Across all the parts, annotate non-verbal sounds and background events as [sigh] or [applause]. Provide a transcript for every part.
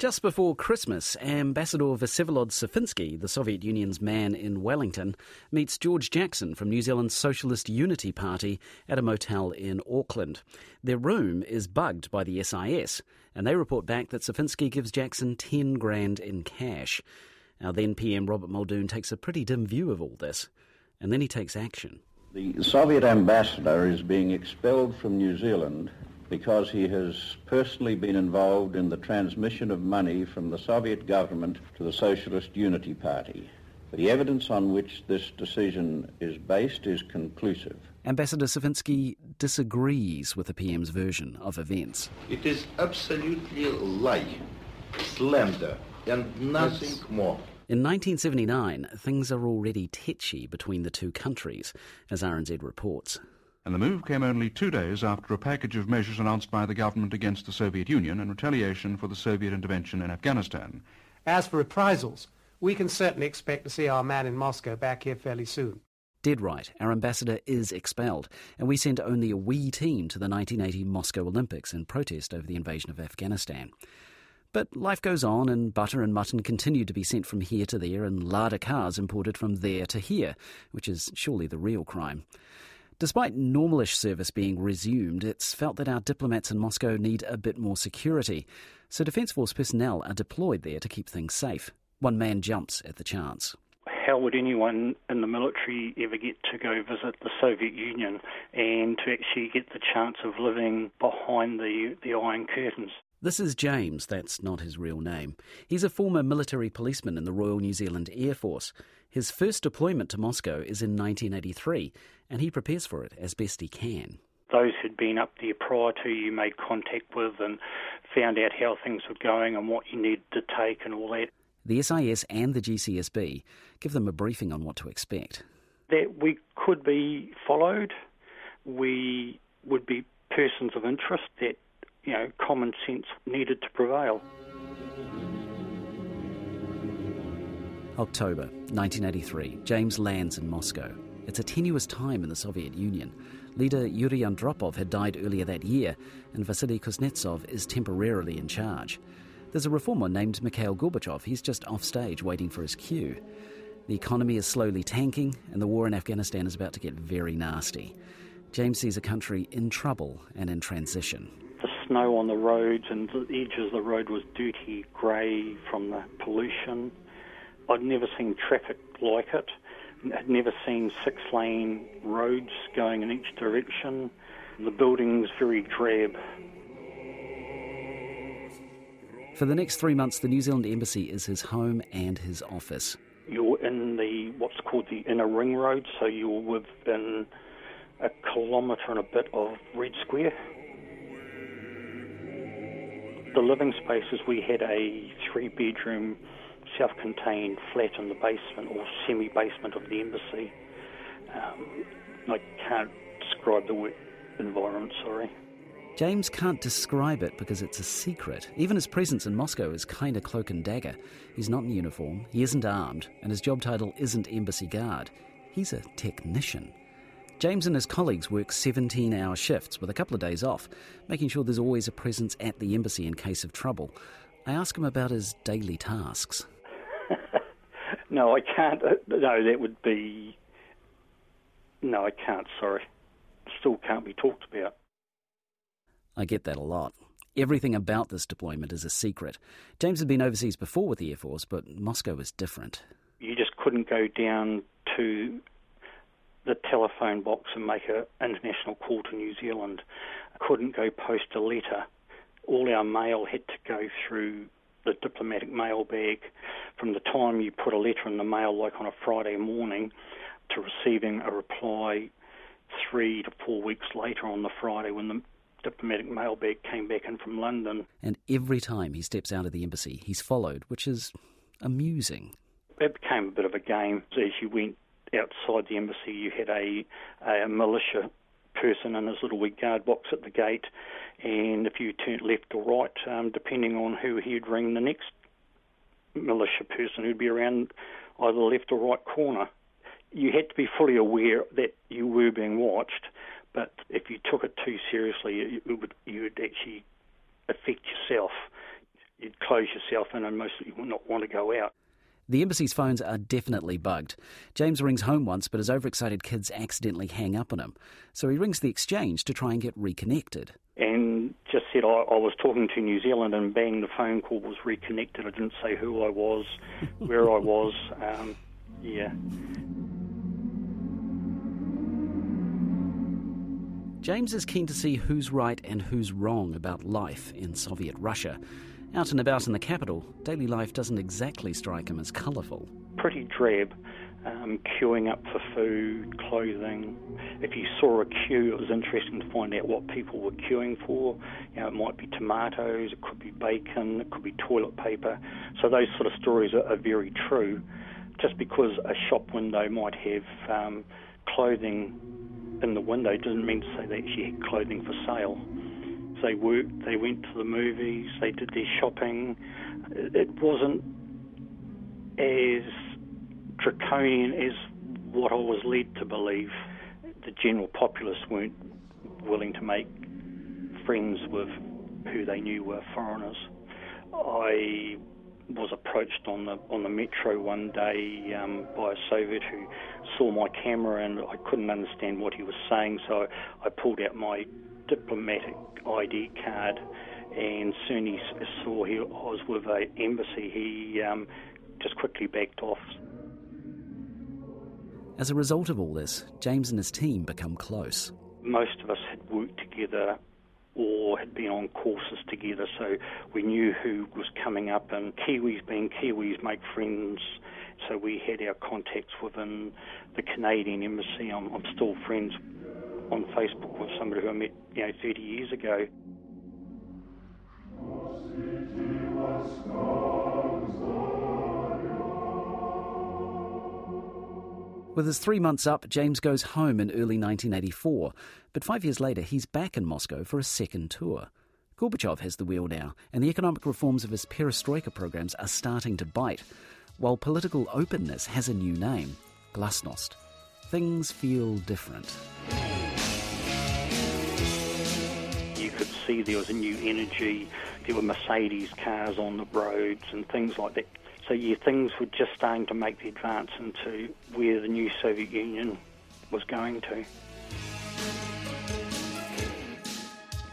Just before Christmas, Ambassador Vsevolod Sofinsky, the Soviet Union's man in Wellington, meets George Jackson from New Zealand's Socialist Unity Party at a motel in Auckland. Their room is bugged by the SIS, and they report back that Sofinsky gives Jackson 10 grand in cash. Now, then PM Robert Muldoon takes a pretty dim view of all this, and then he takes action. The Soviet ambassador is being expelled from New Zealand because he has personally been involved in the transmission of money from the Soviet government to the Socialist Unity Party. The evidence on which this decision is based is conclusive. Ambassador Sofinsky disagrees with the PM's version of events. It is absolutely a lie, slander, and nothing more. In 1979, things are already tetchy between the two countries, as RNZ reports and the move came only two days after a package of measures announced by the government against the Soviet Union in retaliation for the Soviet intervention in Afghanistan. As for reprisals, we can certainly expect to see our man in Moscow back here fairly soon. Dead right, our ambassador is expelled, and we sent only a wee team to the 1980 Moscow Olympics in protest over the invasion of Afghanistan. But life goes on, and butter and mutton continue to be sent from here to there, and Lada cars imported from there to here, which is surely the real crime. Despite normalish service being resumed, it's felt that our diplomats in Moscow need a bit more security. So Defence Force personnel are deployed there to keep things safe. One man jumps at the chance. How would anyone in the military ever get to go visit the Soviet Union and to actually get the chance of living behind the, the Iron Curtains? This is James, that's not his real name. He's a former military policeman in the Royal New Zealand Air Force. His first deployment to Moscow is in 1983, and he prepares for it as best he can. Those who'd been up there prior to you made contact with and found out how things were going and what you needed to take and all that. The SIS and the GCSB give them a briefing on what to expect. That we could be followed, we would be persons of interest that you know, common sense needed to prevail. October 1983. James lands in Moscow. It's a tenuous time in the Soviet Union. Leader Yuri Andropov had died earlier that year, and Vasily Kuznetsov is temporarily in charge. There's a reformer named Mikhail Gorbachev. He's just off stage waiting for his cue. The economy is slowly tanking, and the war in Afghanistan is about to get very nasty. James sees a country in trouble and in transition snow on the roads, and the edges of the road was dirty grey from the pollution. I'd never seen traffic like it. I'd never seen six lane roads going in each direction. The buildings very drab. For the next three months, the New Zealand Embassy is his home and his office. You're in the what's called the inner ring road, so you're within a kilometre and a bit of Red Square the living spaces, we had a three bedroom, self contained flat in the basement or semi basement of the embassy. Um, I can't describe the work environment, sorry. James can't describe it because it's a secret. Even his presence in Moscow is kind of cloak and dagger. He's not in uniform, he isn't armed, and his job title isn't embassy guard. He's a technician. James and his colleagues work 17 hour shifts with a couple of days off, making sure there's always a presence at the embassy in case of trouble. I ask him about his daily tasks. [laughs] no, I can't. Uh, no, that would be. No, I can't, sorry. Still can't be talked about. I get that a lot. Everything about this deployment is a secret. James had been overseas before with the Air Force, but Moscow is different. You just couldn't go down to the telephone box and make an international call to New Zealand. Couldn't go post a letter. All our mail had to go through the diplomatic mail bag from the time you put a letter in the mail, like on a Friday morning, to receiving a reply three to four weeks later on the Friday when the diplomatic mail bag came back in from London. And every time he steps out of the embassy, he's followed, which is amusing. It became a bit of a game. As you went outside the embassy, you had a, a militia person in his little wee guard box at the gate, and if you turned left or right, um, depending on who he'd ring the next militia person who'd be around either the left or right corner. You had to be fully aware that you were being watched, but if you took it too seriously, it would you would actually affect yourself. You'd close yourself in, and mostly you would not want to go out. The embassy's phones are definitely bugged. James rings home once, but his overexcited kids accidentally hang up on him. So he rings the exchange to try and get reconnected. And just said I, I was talking to New Zealand, and bang, the phone call was reconnected. I didn't say who I was, [laughs] where I was. Um, yeah. James is keen to see who's right and who's wrong about life in Soviet Russia. Out and about in the capital, daily life doesn't exactly strike him as colourful. Pretty drab, um, queuing up for food, clothing. If you saw a queue, it was interesting to find out what people were queuing for. You know, it might be tomatoes, it could be bacon, it could be toilet paper. So those sort of stories are, are very true. Just because a shop window might have um, clothing in the window doesn't mean to say they actually had clothing for sale. They worked, they went to the movies, they did their shopping. It wasn't as draconian as what I was led to believe. The general populace weren't willing to make friends with who they knew were foreigners. I was approached on the on the metro one day um, by a Soviet who saw my camera and I couldn't understand what he was saying, so I pulled out my diplomatic ID card, and soon he saw he was with an embassy. He um, just quickly backed off. As a result of all this, James and his team become close. Most of us had worked together or had been on courses together, so we knew who was coming up. And Kiwis, being Kiwis, make friends. So we had our contacts within the Canadian embassy. I'm, I'm still friends on Facebook with somebody who I met, you know, 30 years ago. With his three months up, James goes home in early 1984. But five years later, he's back in Moscow for a second tour. Gorbachev has the wheel now, and the economic reforms of his perestroika programs are starting to bite, while political openness has a new name Glasnost. Things feel different. You see there was a new energy. There were Mercedes cars on the roads and things like that. So yeah, things were just starting to make the advance into where the new Soviet Union was going to.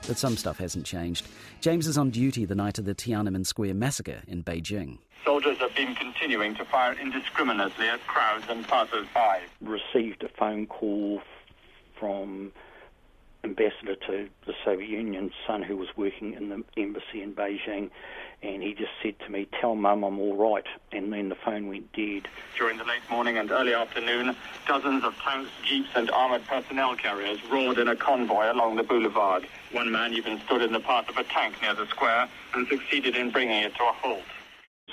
But some stuff hasn't changed. James is on duty the night of the Tiananmen Square massacre in Beijing. Soldiers have been continuing to fire indiscriminately at crowds and passers-by. Received a phone call from ambassador to the Soviet Union, son who was working in the embassy in Beijing, and he just said to me, "Tell Mum I'm all right." And then the phone went dead. During the late morning and early afternoon, dozens of tanks, jeeps, and armored personnel carriers roared in a convoy along the boulevard. One man even stood in the path of a tank near the square and succeeded in bringing it to a halt.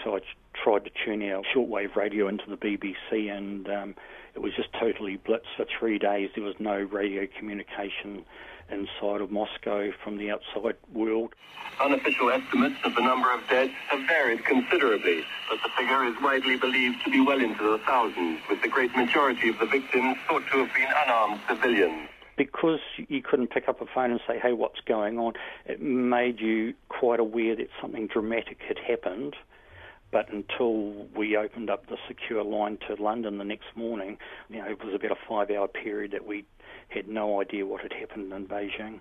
So I tried to tune our shortwave radio into the BBC, and um, it was just totally blitzed for three days. There was no radio communication inside of Moscow from the outside world. Unofficial estimates of the number of dead have varied considerably, but the figure is widely believed to be well into the thousands, with the great majority of the victims thought to have been unarmed civilians. Because you couldn't pick up a phone and say, hey, what's going on, it made you quite aware that something dramatic had happened. But until we opened up the secure line to London the next morning, you know, it was about a five hour period that we had no idea what had happened in Beijing.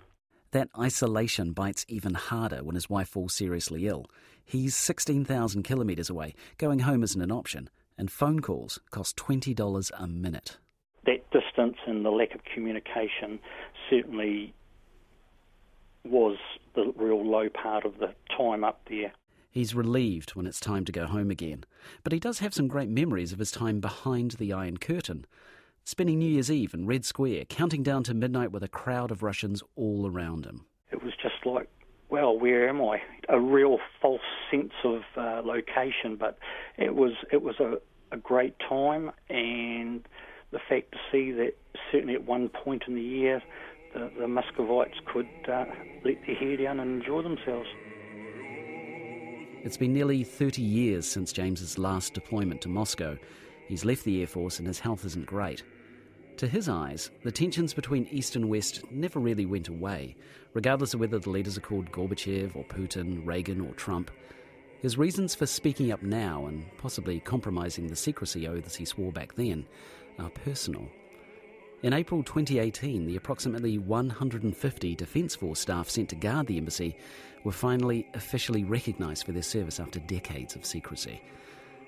That isolation bites even harder when his wife falls seriously ill. He's 16,000 kilometres away. Going home isn't an option, and phone calls cost $20 a minute. That distance and the lack of communication certainly was the real low part of the time up there. He's relieved when it's time to go home again, but he does have some great memories of his time behind the Iron Curtain. Spending New Year's Eve in Red Square, counting down to midnight with a crowd of Russians all around him. It was just like, well, where am I? A real false sense of uh, location, but it was it was a, a great time, and the fact to see that certainly at one point in the year, the, the Muscovites could uh, let their hair down and enjoy themselves. It's been nearly 30 years since James's last deployment to Moscow. He's left the Air Force and his health isn't great. To his eyes, the tensions between East and West never really went away, regardless of whether the leaders are called Gorbachev or Putin, Reagan or Trump. His reasons for speaking up now and possibly compromising the secrecy oaths he swore back then are personal. In April 2018, the approximately 150 Defence Force staff sent to guard the embassy were finally officially recognised for their service after decades of secrecy.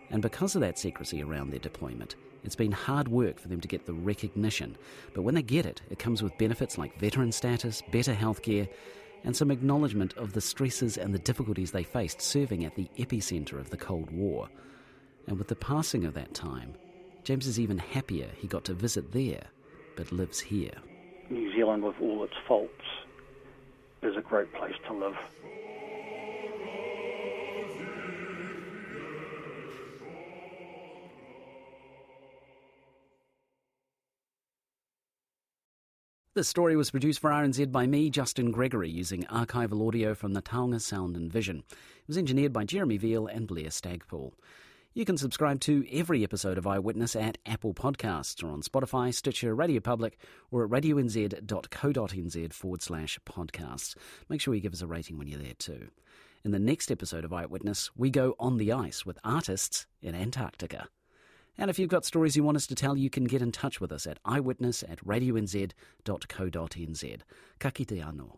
And because of that secrecy around their deployment, it's been hard work for them to get the recognition, but when they get it, it comes with benefits like veteran status, better healthcare, and some acknowledgement of the stresses and the difficulties they faced serving at the epicentre of the Cold War. And with the passing of that time, James is even happier he got to visit there, but lives here. New Zealand, with all its faults, is a great place to live. This story was produced for RNZ by me, Justin Gregory, using archival audio from the Taonga Sound and Vision. It was engineered by Jeremy Veal and Blair Stagpool. You can subscribe to every episode of Eyewitness at Apple Podcasts or on Spotify, Stitcher, Radio Public, or at radionz.co.nz forward slash podcasts. Make sure you give us a rating when you're there too. In the next episode of Eyewitness, we go on the ice with artists in Antarctica. And if you've got stories you want us to tell, you can get in touch with us at eyewitness at radionz.co.nz. Ka kite anō.